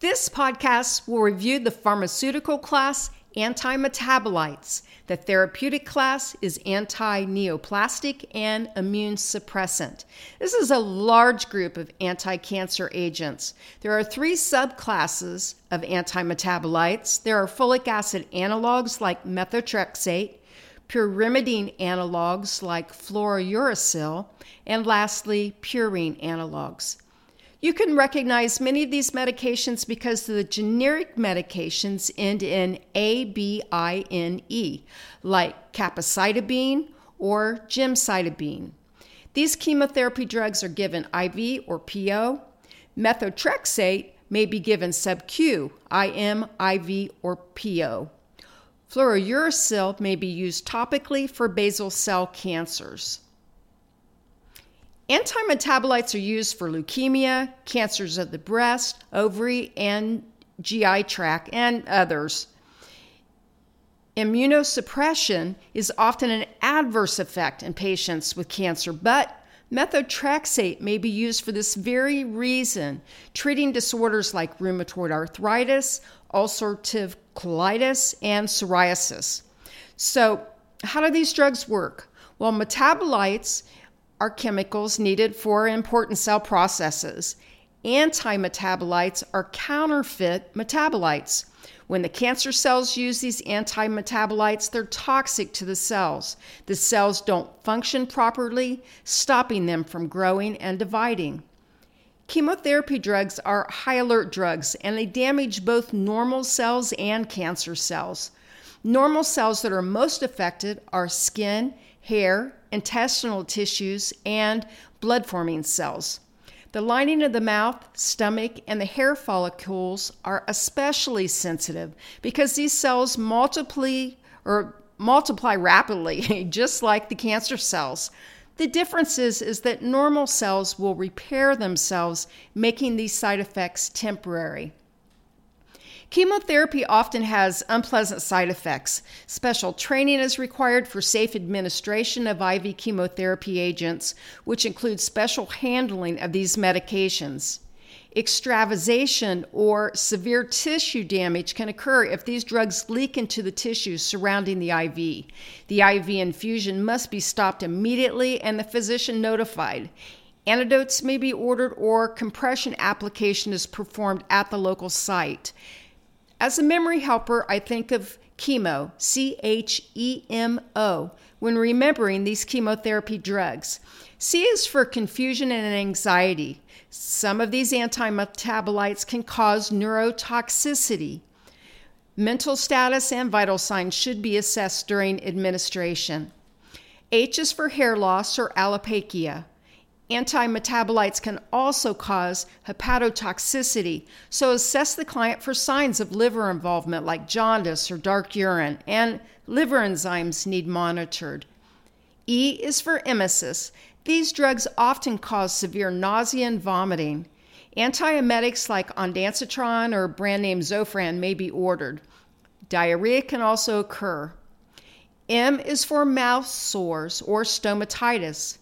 This podcast will review the pharmaceutical class antimetabolites. The therapeutic class is anti neoplastic and immune suppressant. This is a large group of anti cancer agents. There are three subclasses of antimetabolites. There are folic acid analogs like methotrexate, pyrimidine analogs like fluorouracil, and lastly, purine analogs. You can recognize many of these medications because the generic medications end in A, B, I, N, E, like capecitabine or gemcitabine. These chemotherapy drugs are given IV or PO. Methotrexate may be given sub-Q, IM, IV, or PO. Fluorouracil may be used topically for basal cell cancers. Antimetabolites are used for leukemia, cancers of the breast, ovary, and GI tract, and others. Immunosuppression is often an adverse effect in patients with cancer, but methotrexate may be used for this very reason, treating disorders like rheumatoid arthritis, ulcerative colitis, and psoriasis. So, how do these drugs work? Well, metabolites are chemicals needed for important cell processes. Antimetabolites are counterfeit metabolites. When the cancer cells use these antimetabolites, they're toxic to the cells. The cells don't function properly, stopping them from growing and dividing. Chemotherapy drugs are high alert drugs and they damage both normal cells and cancer cells. Normal cells that are most affected are skin, hair, intestinal tissues, and blood forming cells. The lining of the mouth, stomach, and the hair follicles are especially sensitive because these cells multiply or multiply rapidly, just like the cancer cells. The difference is, is that normal cells will repair themselves, making these side effects temporary. Chemotherapy often has unpleasant side effects. Special training is required for safe administration of IV chemotherapy agents, which includes special handling of these medications. Extravasation or severe tissue damage can occur if these drugs leak into the tissues surrounding the IV. The IV infusion must be stopped immediately and the physician notified. Antidotes may be ordered or compression application is performed at the local site. As a memory helper, I think of chemo, C H E M O, when remembering these chemotherapy drugs. C is for confusion and anxiety. Some of these antimetabolites can cause neurotoxicity. Mental status and vital signs should be assessed during administration. H is for hair loss or alopecia. Antimetabolites can also cause hepatotoxicity, so assess the client for signs of liver involvement like jaundice or dark urine, and liver enzymes need monitored. E is for emesis. These drugs often cause severe nausea and vomiting. Antiemetics like ondansetron or brand name Zofran may be ordered. Diarrhea can also occur. M is for mouth sores or stomatitis.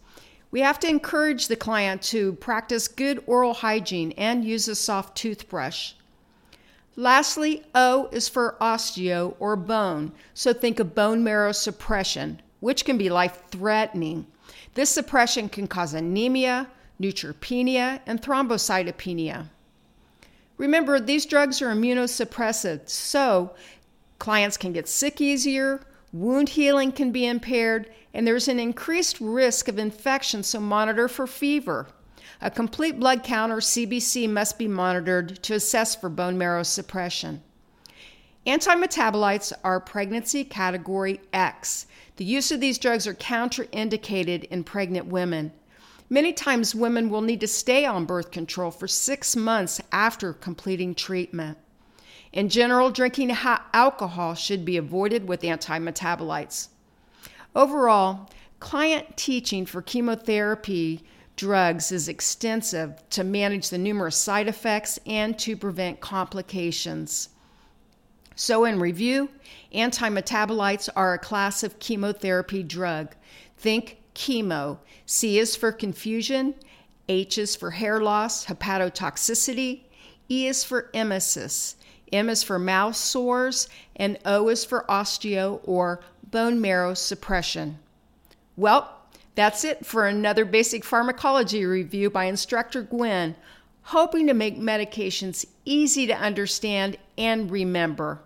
We have to encourage the client to practice good oral hygiene and use a soft toothbrush. Lastly, O is for osteo or bone, so think of bone marrow suppression, which can be life threatening. This suppression can cause anemia, neutropenia, and thrombocytopenia. Remember, these drugs are immunosuppressive, so clients can get sick easier, wound healing can be impaired, and there's an increased risk of infection, so monitor for fever. A complete blood count or CBC must be monitored to assess for bone marrow suppression. Antimetabolites are pregnancy category X. The use of these drugs are contraindicated in pregnant women. Many times, women will need to stay on birth control for six months after completing treatment. In general, drinking alcohol should be avoided with antimetabolites. Overall, client teaching for chemotherapy drugs is extensive to manage the numerous side effects and to prevent complications. So, in review, antimetabolites are a class of chemotherapy drug. Think chemo. C is for confusion, H is for hair loss, hepatotoxicity, E is for emesis, M is for mouth sores, and O is for osteo or bone marrow suppression. Well, that's it for another basic pharmacology review by Instructor Gwen, hoping to make medications easy to understand and remember.